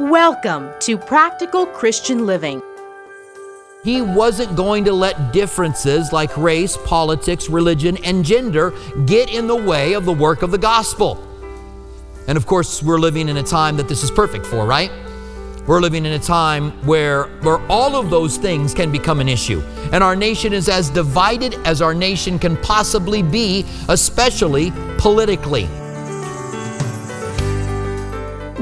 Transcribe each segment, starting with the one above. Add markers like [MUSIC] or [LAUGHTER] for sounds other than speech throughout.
Welcome to Practical Christian Living. He wasn't going to let differences like race, politics, religion, and gender get in the way of the work of the gospel. And of course, we're living in a time that this is perfect for, right? We're living in a time where, where all of those things can become an issue. And our nation is as divided as our nation can possibly be, especially politically.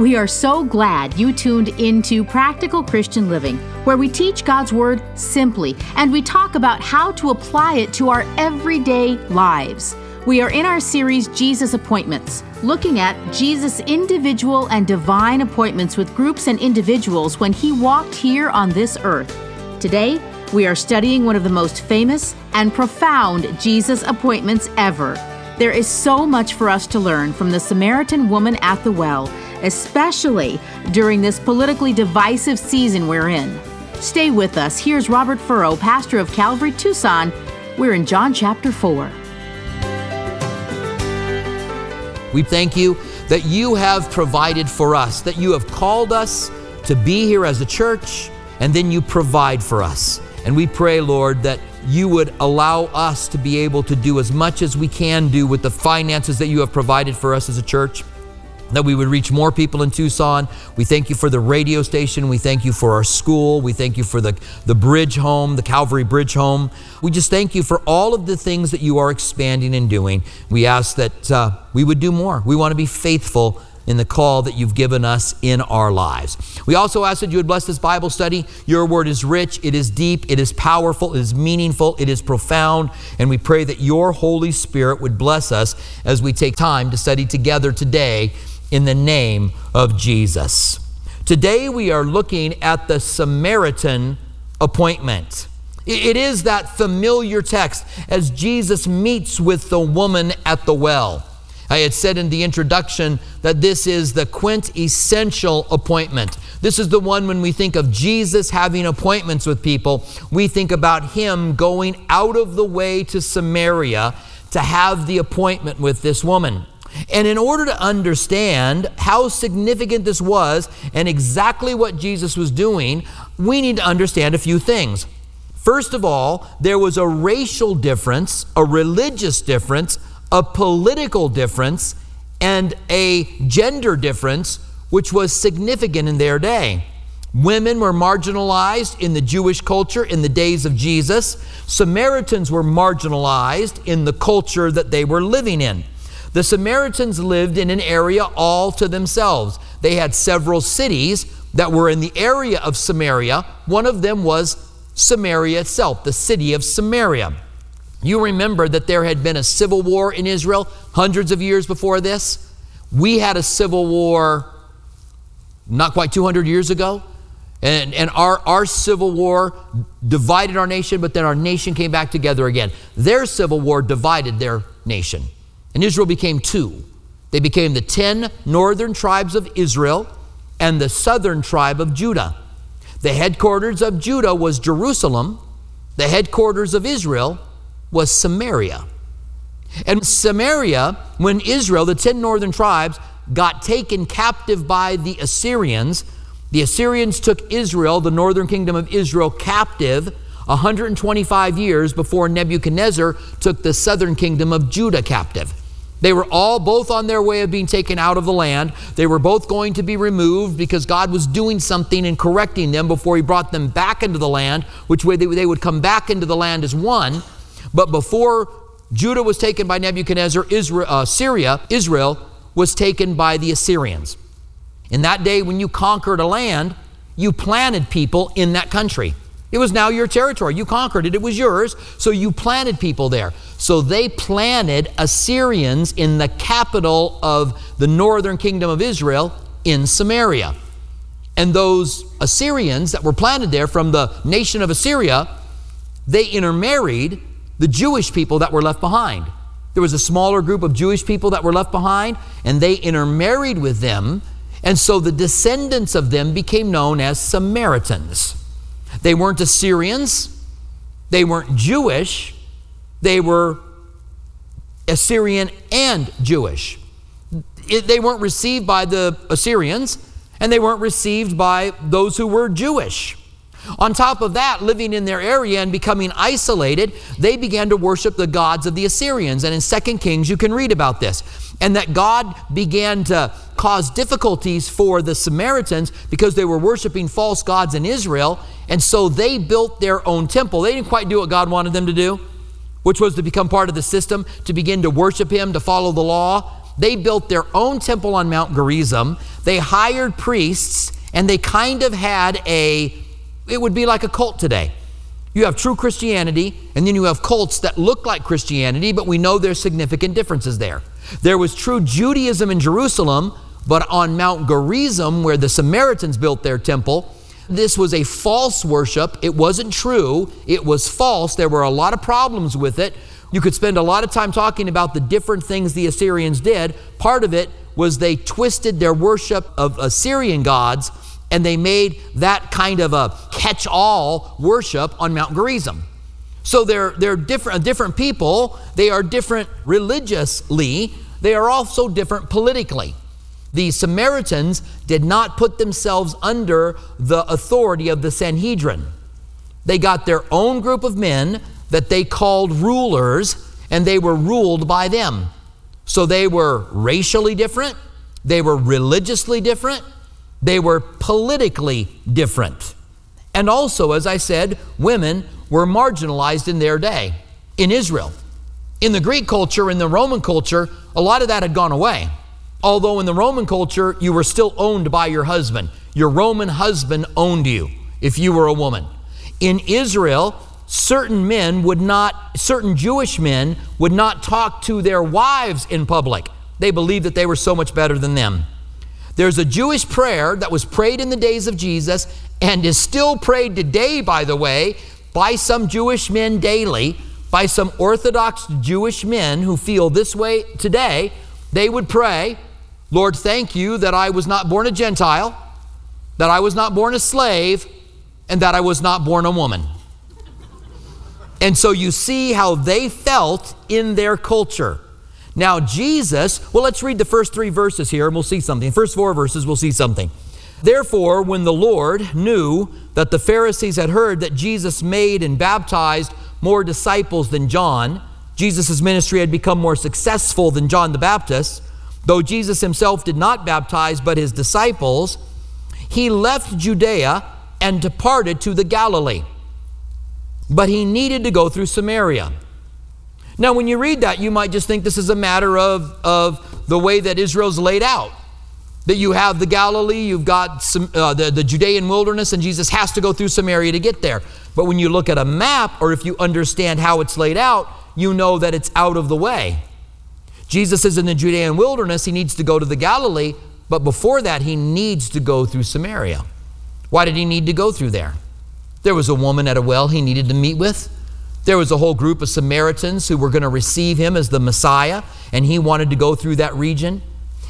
We are so glad you tuned into Practical Christian Living, where we teach God's Word simply and we talk about how to apply it to our everyday lives. We are in our series Jesus Appointments, looking at Jesus' individual and divine appointments with groups and individuals when he walked here on this earth. Today, we are studying one of the most famous and profound Jesus appointments ever. There is so much for us to learn from the Samaritan woman at the well, especially during this politically divisive season we're in. Stay with us. Here's Robert Furrow, pastor of Calvary Tucson. We're in John chapter 4. We thank you that you have provided for us, that you have called us to be here as a church, and then you provide for us. And we pray, Lord, that you would allow us to be able to do as much as we can do with the finances that you have provided for us as a church that we would reach more people in Tucson. We thank you for the radio station. We thank you for our school. We thank you for the, the bridge home, the Calvary Bridge home. We just thank you for all of the things that you are expanding and doing. We ask that uh, we would do more. We want to be faithful in the call that you've given us in our lives. We also ask that you would bless this Bible study. Your word is rich, it is deep, it is powerful, it is meaningful, it is profound, and we pray that your Holy Spirit would bless us as we take time to study together today in the name of Jesus. Today we are looking at the Samaritan appointment. It is that familiar text as Jesus meets with the woman at the well. I had said in the introduction that this is the quintessential appointment. This is the one when we think of Jesus having appointments with people, we think about him going out of the way to Samaria to have the appointment with this woman. And in order to understand how significant this was and exactly what Jesus was doing, we need to understand a few things. First of all, there was a racial difference, a religious difference, a political difference and a gender difference, which was significant in their day. Women were marginalized in the Jewish culture in the days of Jesus. Samaritans were marginalized in the culture that they were living in. The Samaritans lived in an area all to themselves. They had several cities that were in the area of Samaria. One of them was Samaria itself, the city of Samaria. You remember that there had been a civil war in Israel hundreds of years before this. We had a civil war not quite 200 years ago. And, and our, our civil war divided our nation, but then our nation came back together again. Their civil war divided their nation. And Israel became two. They became the 10 northern tribes of Israel and the southern tribe of Judah. The headquarters of Judah was Jerusalem, the headquarters of Israel was Samaria. And Samaria, when Israel, the 10 northern tribes, got taken captive by the Assyrians, the Assyrians took Israel, the northern kingdom of Israel, captive 125 years before Nebuchadnezzar took the southern kingdom of Judah captive. They were all both on their way of being taken out of the land. They were both going to be removed because God was doing something and correcting them before He brought them back into the land, which way they, would come back into the land as one. But before Judah was taken by Nebuchadnezzar, Israel, uh, Syria, Israel was taken by the Assyrians. In that day, when you conquered a land, you planted people in that country. It was now your territory. You conquered it, it was yours, so you planted people there. So they planted Assyrians in the capital of the northern kingdom of Israel in Samaria. And those Assyrians that were planted there from the nation of Assyria, they intermarried the Jewish people that were left behind. There was a smaller group of Jewish people that were left behind, and they intermarried with them. And so the descendants of them became known as Samaritans. They weren't Assyrians, they weren't Jewish, they were Assyrian and Jewish. It, they weren't received by the Assyrians, and they weren't received by those who were Jewish. On top of that, living in their area and becoming isolated, they began to worship the gods of the Assyrians. And in 2 Kings, you can read about this. And that God began to cause difficulties for the Samaritans because they were worshiping false gods in Israel. And so they built their own temple. They didn't quite do what God wanted them to do, which was to become part of the system, to begin to worship Him, to follow the law. They built their own temple on Mount Gerizim. They hired priests, and they kind of had a it would be like a cult today. You have true Christianity, and then you have cults that look like Christianity, but we know there's significant differences there. There was true Judaism in Jerusalem, but on Mount Gerizim, where the Samaritans built their temple, this was a false worship. It wasn't true, it was false. There were a lot of problems with it. You could spend a lot of time talking about the different things the Assyrians did. Part of it was they twisted their worship of Assyrian gods and they made that kind of a catch all worship on Mount Gerizim. So they're, they're different, different people, they are different religiously, they are also different politically. The Samaritans did not put themselves under the authority of the Sanhedrin. They got their own group of men that they called rulers, and they were ruled by them. So they were racially different, they were religiously different, they were politically different. And also, as I said, women were marginalized in their day in Israel. In the Greek culture, in the Roman culture, a lot of that had gone away. Although in the Roman culture, you were still owned by your husband. Your Roman husband owned you if you were a woman. In Israel, certain men would not, certain Jewish men would not talk to their wives in public. They believed that they were so much better than them. There's a Jewish prayer that was prayed in the days of Jesus and is still prayed today, by the way, by some Jewish men daily, by some Orthodox Jewish men who feel this way today. They would pray, Lord, thank you that I was not born a Gentile, that I was not born a slave, and that I was not born a woman. And so you see how they felt in their culture. Now, Jesus, well, let's read the first three verses here and we'll see something. First four verses, we'll see something. Therefore, when the Lord knew that the Pharisees had heard that Jesus made and baptized more disciples than John, Jesus' ministry had become more successful than John the Baptist, though Jesus himself did not baptize but his disciples, he left Judea and departed to the Galilee. But he needed to go through Samaria. Now, when you read that, you might just think this is a matter of, of the way that Israel's laid out. That you have the Galilee, you've got some, uh, the, the Judean wilderness, and Jesus has to go through Samaria to get there. But when you look at a map, or if you understand how it's laid out, you know that it's out of the way. Jesus is in the Judean wilderness, he needs to go to the Galilee, but before that, he needs to go through Samaria. Why did he need to go through there? There was a woman at a well he needed to meet with. There was a whole group of Samaritans who were going to receive him as the Messiah, and he wanted to go through that region.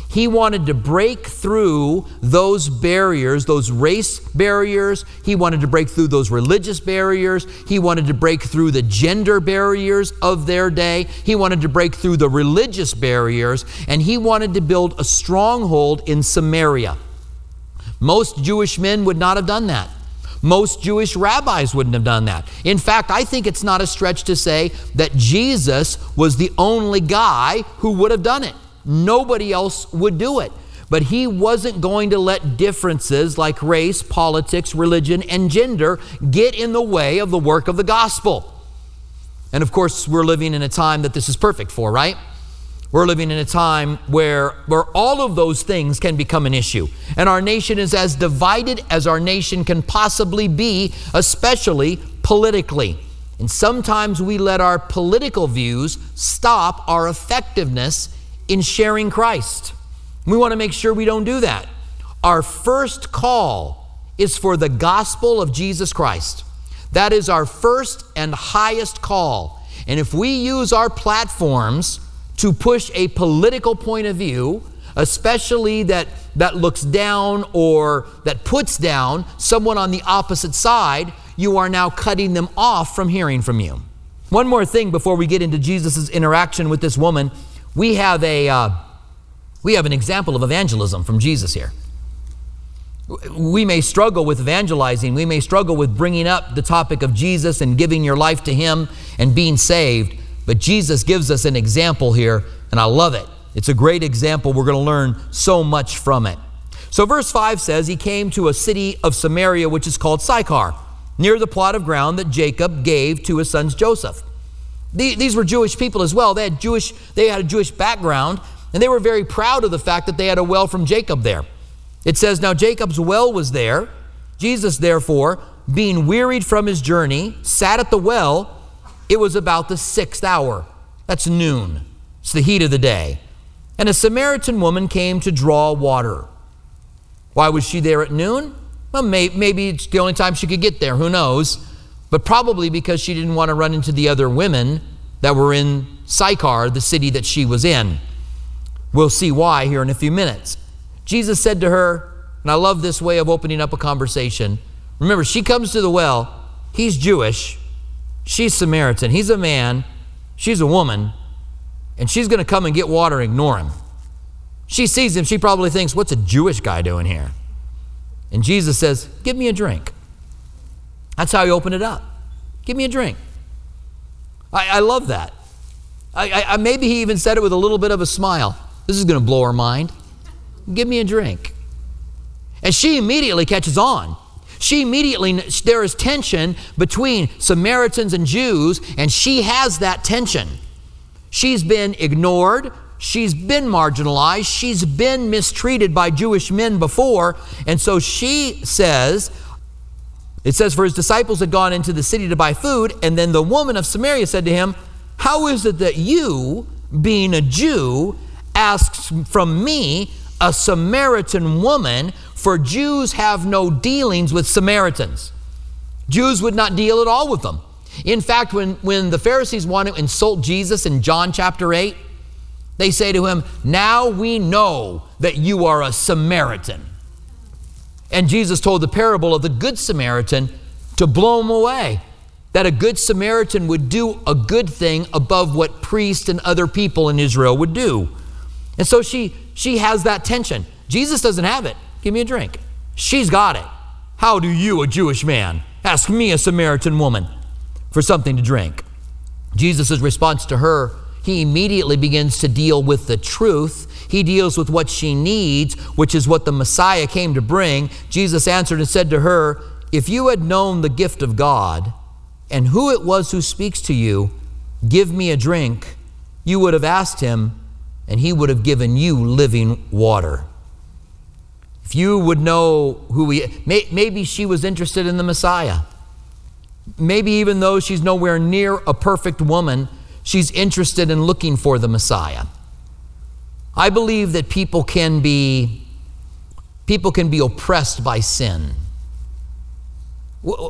He wanted to break through those barriers, those race barriers. He wanted to break through those religious barriers. He wanted to break through the gender barriers of their day. He wanted to break through the religious barriers, and he wanted to build a stronghold in Samaria. Most Jewish men would not have done that. Most Jewish rabbis wouldn't have done that. In fact, I think it's not a stretch to say that Jesus was the only guy who would have done it. Nobody else would do it. But he wasn't going to let differences like race, politics, religion, and gender get in the way of the work of the gospel. And of course, we're living in a time that this is perfect for, right? We're living in a time where, where all of those things can become an issue. And our nation is as divided as our nation can possibly be, especially politically. And sometimes we let our political views stop our effectiveness in sharing Christ. We want to make sure we don't do that. Our first call is for the gospel of Jesus Christ. That is our first and highest call. And if we use our platforms to push a political point of view, especially that, that looks down or that puts down someone on the opposite side, you are now cutting them off from hearing from you. One more thing before we get into Jesus' interaction with this woman, we have, a, uh, we have an example of evangelism from Jesus here. We may struggle with evangelizing. We may struggle with bringing up the topic of Jesus and giving your life to Him and being saved. But Jesus gives us an example here, and I love it. It's a great example. We're going to learn so much from it. So, verse 5 says, He came to a city of Samaria, which is called Sychar, near the plot of ground that Jacob gave to his sons Joseph. These were Jewish people as well. They had Jewish, they had a Jewish background, and they were very proud of the fact that they had a well from Jacob there. It says, Now Jacob's well was there. Jesus, therefore, being wearied from his journey, sat at the well. It was about the sixth hour. That's noon. It's the heat of the day. And a Samaritan woman came to draw water. Why was she there at noon? Well, may, maybe it's the only time she could get there. Who knows? But probably because she didn't want to run into the other women that were in Sychar, the city that she was in. We'll see why here in a few minutes. Jesus said to her, and I love this way of opening up a conversation. Remember, she comes to the well. He's Jewish. She's Samaritan. He's a man. She's a woman. And she's going to come and get water and ignore him. She sees him. She probably thinks, What's a Jewish guy doing here? And Jesus says, Give me a drink. That's how he opened it up. Give me a drink. I, I love that. I, I, maybe he even said it with a little bit of a smile. This is going to blow her mind. Give me a drink. And she immediately catches on. She immediately, there is tension between Samaritans and Jews, and she has that tension. She's been ignored. She's been marginalized. She's been mistreated by Jewish men before. And so she says, it says, For his disciples had gone into the city to buy food. And then the woman of Samaria said to him, How is it that you, being a Jew, asks from me a Samaritan woman, for Jews have no dealings with Samaritans. Jews would not deal at all with them. In fact, when, when the Pharisees want to insult Jesus in John chapter 8, they say to him, Now we know that you are a Samaritan. And Jesus told the parable of the Good Samaritan to blow them away. That a Good Samaritan would do a good thing above what priests and other people in Israel would do. And so she she has that tension. Jesus doesn't have it. Give me a drink. She's got it. How do you, a Jewish man, ask me, a Samaritan woman, for something to drink? Jesus' response to her, he immediately begins to deal with the truth. He deals with what she needs, which is what the Messiah came to bring. Jesus answered and said to her, If you had known the gift of God and who it was who speaks to you, give me a drink, you would have asked him and he would have given you living water. You would know who he may, maybe she was interested in the Messiah. Maybe even though she's nowhere near a perfect woman, she's interested in looking for the Messiah. I believe that people can be people can be oppressed by sin.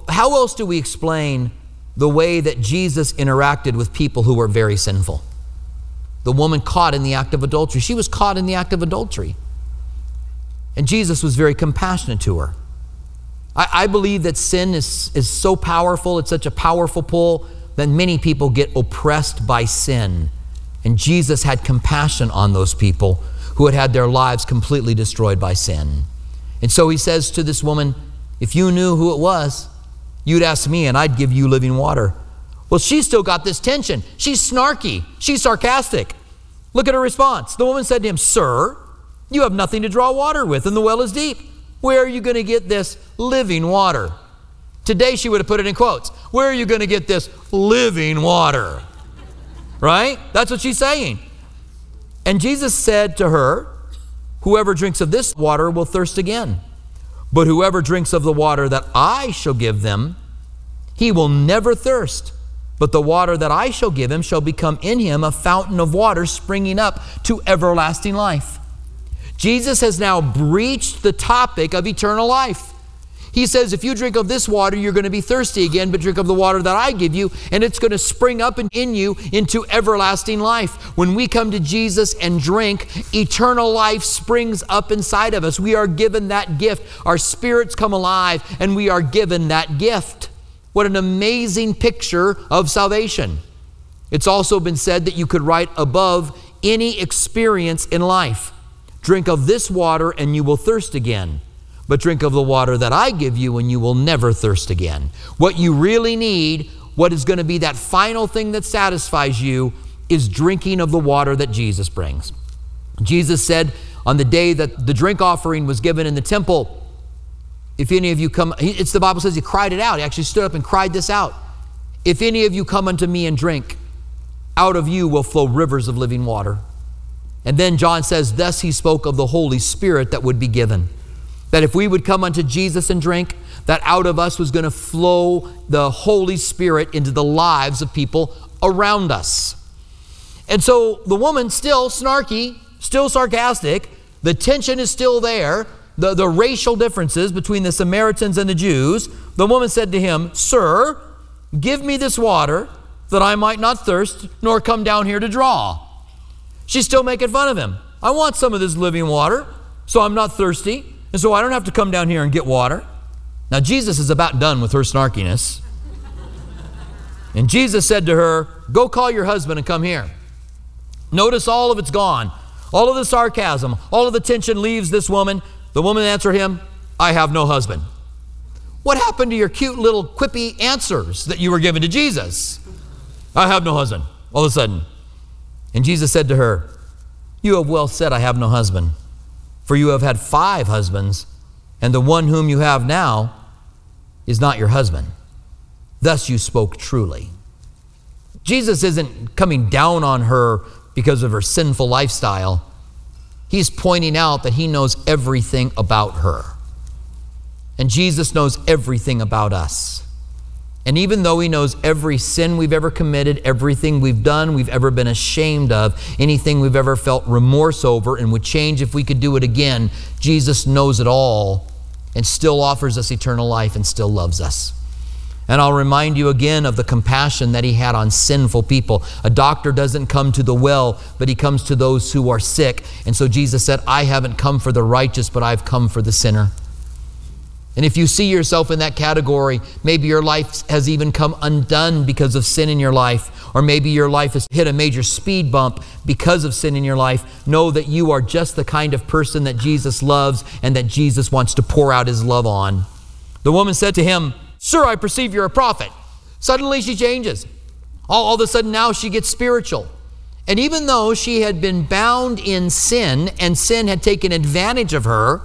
How else do we explain the way that Jesus interacted with people who were very sinful? the woman caught in the act of adultery. She was caught in the act of adultery. And Jesus was very compassionate to her. I, I, believe that sin is, is so powerful, it's such a powerful pull, that many people get oppressed by sin. And Jesus had compassion on those people who had had their lives completely destroyed by sin. And so he says to this woman, If you knew who it was, you'd ask me, and I'd give you living water. Well, she's still got this tension. She's snarky, she's sarcastic. Look at her response. The woman said to him, Sir, you have nothing to draw water with, and the well is deep. Where are you going to get this living water? Today she would have put it in quotes. Where are you going to get this living water? Right? That's what she's saying. And Jesus said to her, Whoever drinks of this water will thirst again. But whoever drinks of the water that I shall give them, he will never thirst. But the water that I shall give him shall become in him a fountain of water springing up to everlasting life. Jesus has now breached the topic of eternal life. He says, If you drink of this water, you're going to be thirsty again, but drink of the water that I give you, and it's going to spring up in you into everlasting life. When we come to Jesus and drink, eternal life springs up inside of us. We are given that gift. Our spirits come alive, and we are given that gift. What an amazing picture of salvation. It's also been said that you could write above any experience in life Drink of this water and you will thirst again. but drink of the water that I give you, and you will never thirst again. What you really need, what is going to be that final thing that satisfies you, is drinking of the water that Jesus brings. Jesus said on the day that the drink offering was given in the temple, if any of you come, it's the Bible says he cried it out. He actually stood up and cried this out. If any of you come unto me and drink, out of you will flow rivers of living water. And then John says, Thus he spoke of the Holy Spirit that would be given. That if we would come unto Jesus and drink, that out of us was going to flow the Holy Spirit into the lives of people around us. And so the woman, still snarky, still sarcastic, the tension is still there, the, the racial differences between the Samaritans and the Jews. The woman said to him, Sir, give me this water that I might not thirst, nor come down here to draw. She's still making fun of him. I want some of this living water, so I'm not thirsty, and so I don't have to come down here and get water. Now, Jesus is about done with her snarkiness. And Jesus said to her, Go call your husband and come here. Notice all of it's gone. All of the sarcasm, all of the tension leaves this woman. The woman answered him, I have no husband. What happened to your cute little quippy answers that you were given to Jesus? I have no husband. All of a sudden. And Jesus said to her, You have well said, I have no husband. For you have had five husbands, and the one whom you have now is not your husband. Thus you spoke truly. Jesus isn't coming down on her because of her sinful lifestyle. He's pointing out that he knows everything about her. And Jesus knows everything about us. And even though He knows every sin we've ever committed, everything we've done, we've ever been ashamed of, anything we've ever felt remorse over and would change if we could do it again, Jesus knows it all and still offers us eternal life and still loves us. And I'll remind you again of the compassion that he had on sinful people. A doctor doesn't come to the well, but he comes to those who are sick. And so Jesus said, I haven't come for the righteous, but I've come for the sinner. And if you see yourself in that category, maybe your life has even come undone because of sin in your life, or maybe your life has hit a major speed bump because of sin in your life, know that you are just the kind of person that Jesus loves and that Jesus wants to pour out his love on. The woman said to him, Sir, I perceive you're a prophet. Suddenly she changes. All, all of a sudden now she gets spiritual. And even though she had been bound in sin and sin had taken advantage of her,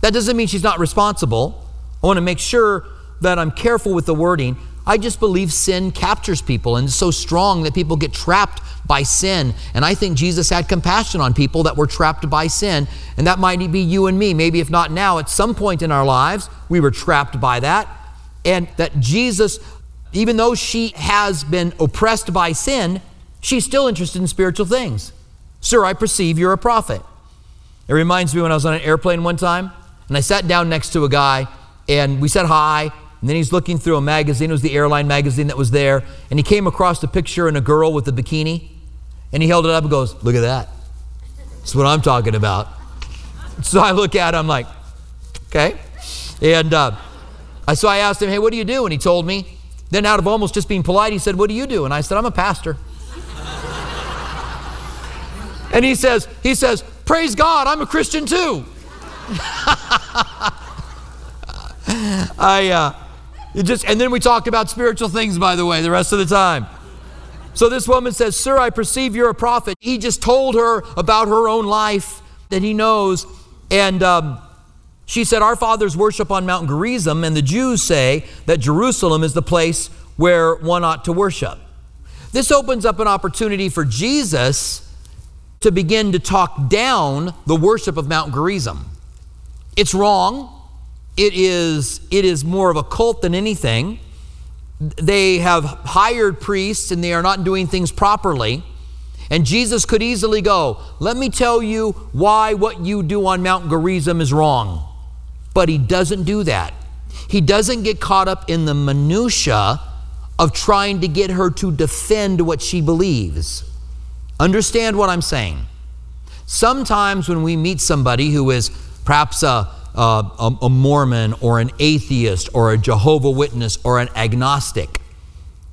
that doesn't mean she's not responsible. I want to make sure that I'm careful with the wording. I just believe sin captures people and it's so strong that people get trapped by sin. And I think Jesus had compassion on people that were trapped by sin. And that might be you and me. Maybe if not now, at some point in our lives, we were trapped by that. And that Jesus, even though she has been oppressed by sin, she's still interested in spiritual things. Sir, I perceive you're a prophet. It reminds me when I was on an airplane one time and I sat down next to a guy and we said hi. And then he's looking through a magazine. It was the airline magazine that was there. And he came across a picture in a girl with a bikini. And he held it up and goes, Look at that. That's what I'm talking about. So I look at him, I'm like, Okay. And uh, so I asked him, Hey, what do you do? And he told me. Then, out of almost just being polite, he said, What do you do? And I said, I'm a pastor. and he says, he says, Praise God, I'm a Christian too. [LAUGHS] [LAUGHS] I uh, just, and then we talked about spiritual things, by the way, the rest of the time. So this woman says, Sir, I perceive you're a prophet. He just told her about her own life that he knows. And um, she said, Our fathers worship on Mount Gerizim, and the Jews say that Jerusalem is the place where one ought to worship. This opens up an opportunity for Jesus to begin to talk down the worship of Mount Gerizim. It's wrong. It is, it is more of a cult than anything. They have hired priests and they are not doing things properly. And Jesus could easily go, Let me tell you why what you do on Mount Gerizim is wrong. But he doesn't do that. He doesn't get caught up in the minutiae of trying to get her to defend what she believes. Understand what I'm saying. Sometimes when we meet somebody who is perhaps a uh, a, a Mormon or an atheist or a Jehovah Witness or an agnostic.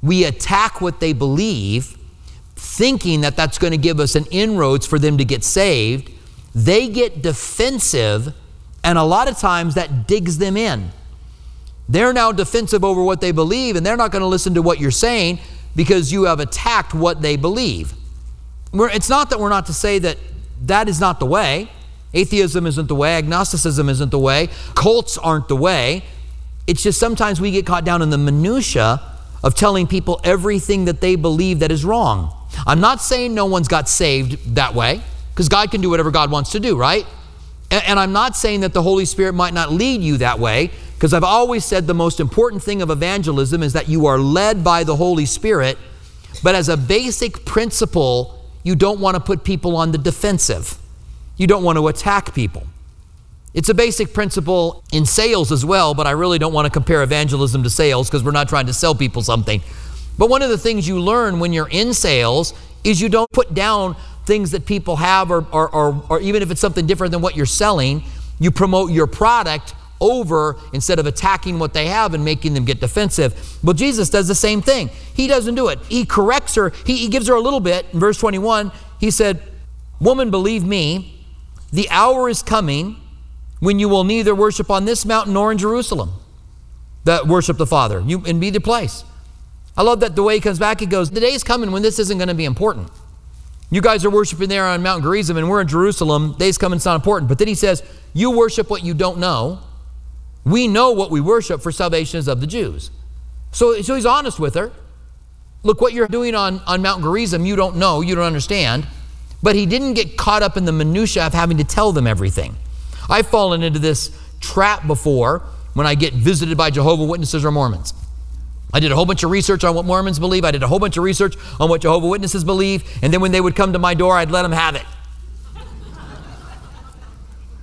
We attack what they believe, thinking that that's going to give us an inroads for them to get saved. They get defensive And a lot of times that digs them in. They're now defensive over what they believe, and they're not going to listen to what you're saying because you have attacked what they believe. We're, it's not that we're not to say that that is not the way. Atheism isn't the way, agnosticism isn't the way, cults aren't the way. It's just sometimes we get caught down in the minutia of telling people everything that they believe that is wrong. I'm not saying no one's got saved that way, because God can do whatever God wants to do, right? And I'm not saying that the Holy Spirit might not lead you that way, because I've always said the most important thing of evangelism is that you are led by the Holy Spirit, but as a basic principle, you don't want to put people on the defensive. You don't want to attack people. It's a basic principle in sales as well, but I really don't want to compare evangelism to sales because we're not trying to sell people something. But one of the things you learn when you're in sales is you don't put down things that people have, or, or, or, or even if it's something different than what you're selling, you promote your product over instead of attacking what they have and making them get defensive. Well, Jesus does the same thing. He doesn't do it. He corrects her, he, he gives her a little bit. In verse 21, he said, Woman, believe me, the hour is coming when you will neither worship on this mountain nor in Jerusalem, that worship the Father, you in either place. I love that the way he comes back, he goes, The day is coming when this isn't going to be important. You guys are worshiping there on Mount Gerizim and we're in Jerusalem. Days coming, it's not important. But then he says, You worship what you don't know. We know what we worship for salvation is of the Jews. So, so he's honest with her. Look, what you're doing on, on Mount Gerizim, you don't know, you don't understand. But he didn't get caught up in the minutia of having to tell them everything. I've fallen into this trap before when I get visited by Jehovah Witnesses or Mormons. I did a whole bunch of research on what Mormons believe. I did a whole bunch of research on what Jehovah Witnesses believe. And then when they would come to my door, I'd let them have it.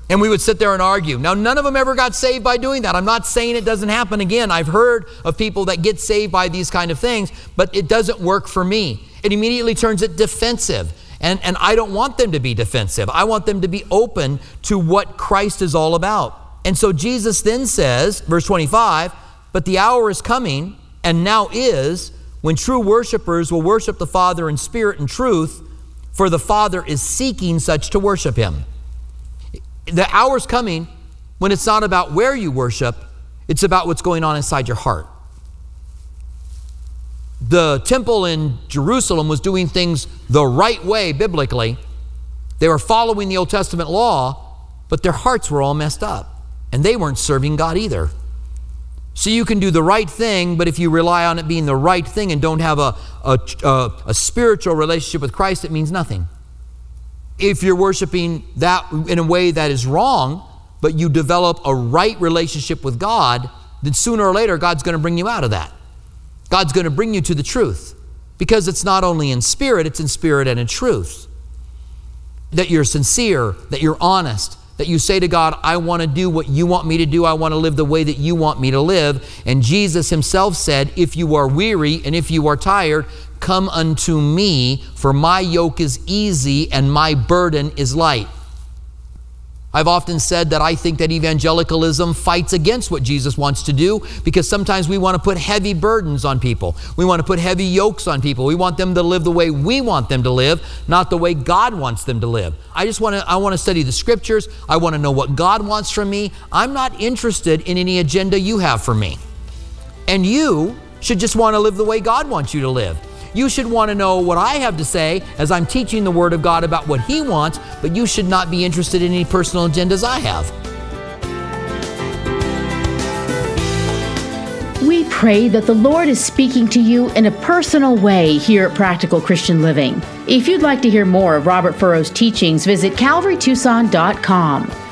and we would sit there and argue. Now, none of them ever got saved by doing that. I'm not saying it doesn't happen again. I've heard of people that get saved by these kind of things, but it doesn't work for me. It immediately turns it defensive. And, and I don't want them to be defensive. I want them to be open to what Christ is all about. And so Jesus then says, verse 25, but the hour is coming and now is when true worshipers will worship the Father in spirit and truth, for the Father is seeking such to worship him. The hour's coming when it's not about where you worship, it's about what's going on inside your heart. The temple in Jerusalem was doing things the right way biblically. They were following the Old Testament law, but their hearts were all messed up, and they weren't serving God either. So you can do the right thing, but if you rely on it being the right thing and don't have a, a, a, a, spiritual relationship with Christ, it means nothing. If you're worshiping that in a way that is wrong, but you develop a right relationship with God, then sooner or later God's going to bring you out of that. God's going to bring you to the truth because it's not only in spirit, it's in spirit and in truth. That you're sincere, that you're honest, that you say to God, I want to do what you want me to do. I want to live the way that you want me to live. And Jesus himself said, If you are weary and if you are tired, come unto me, for my yoke is easy and my burden is light. I've often said that I think that evangelicalism fights against what Jesus wants to do because sometimes we want to put heavy burdens on people. We want to put heavy yokes on people. We want them to live the way we want them to live, not the way God wants them to live. I just want to I want to study the scriptures. I want to know what God wants from me. I'm not interested in any agenda you have for me. And you should just want to live the way God wants you to live. You should want to know what I have to say as I'm teaching the Word of God about what He wants, but you should not be interested in any personal agendas I have. We pray that the Lord is speaking to you in a personal way here at Practical Christian Living. If you'd like to hear more of Robert Furrow's teachings, visit calvarytucson.com.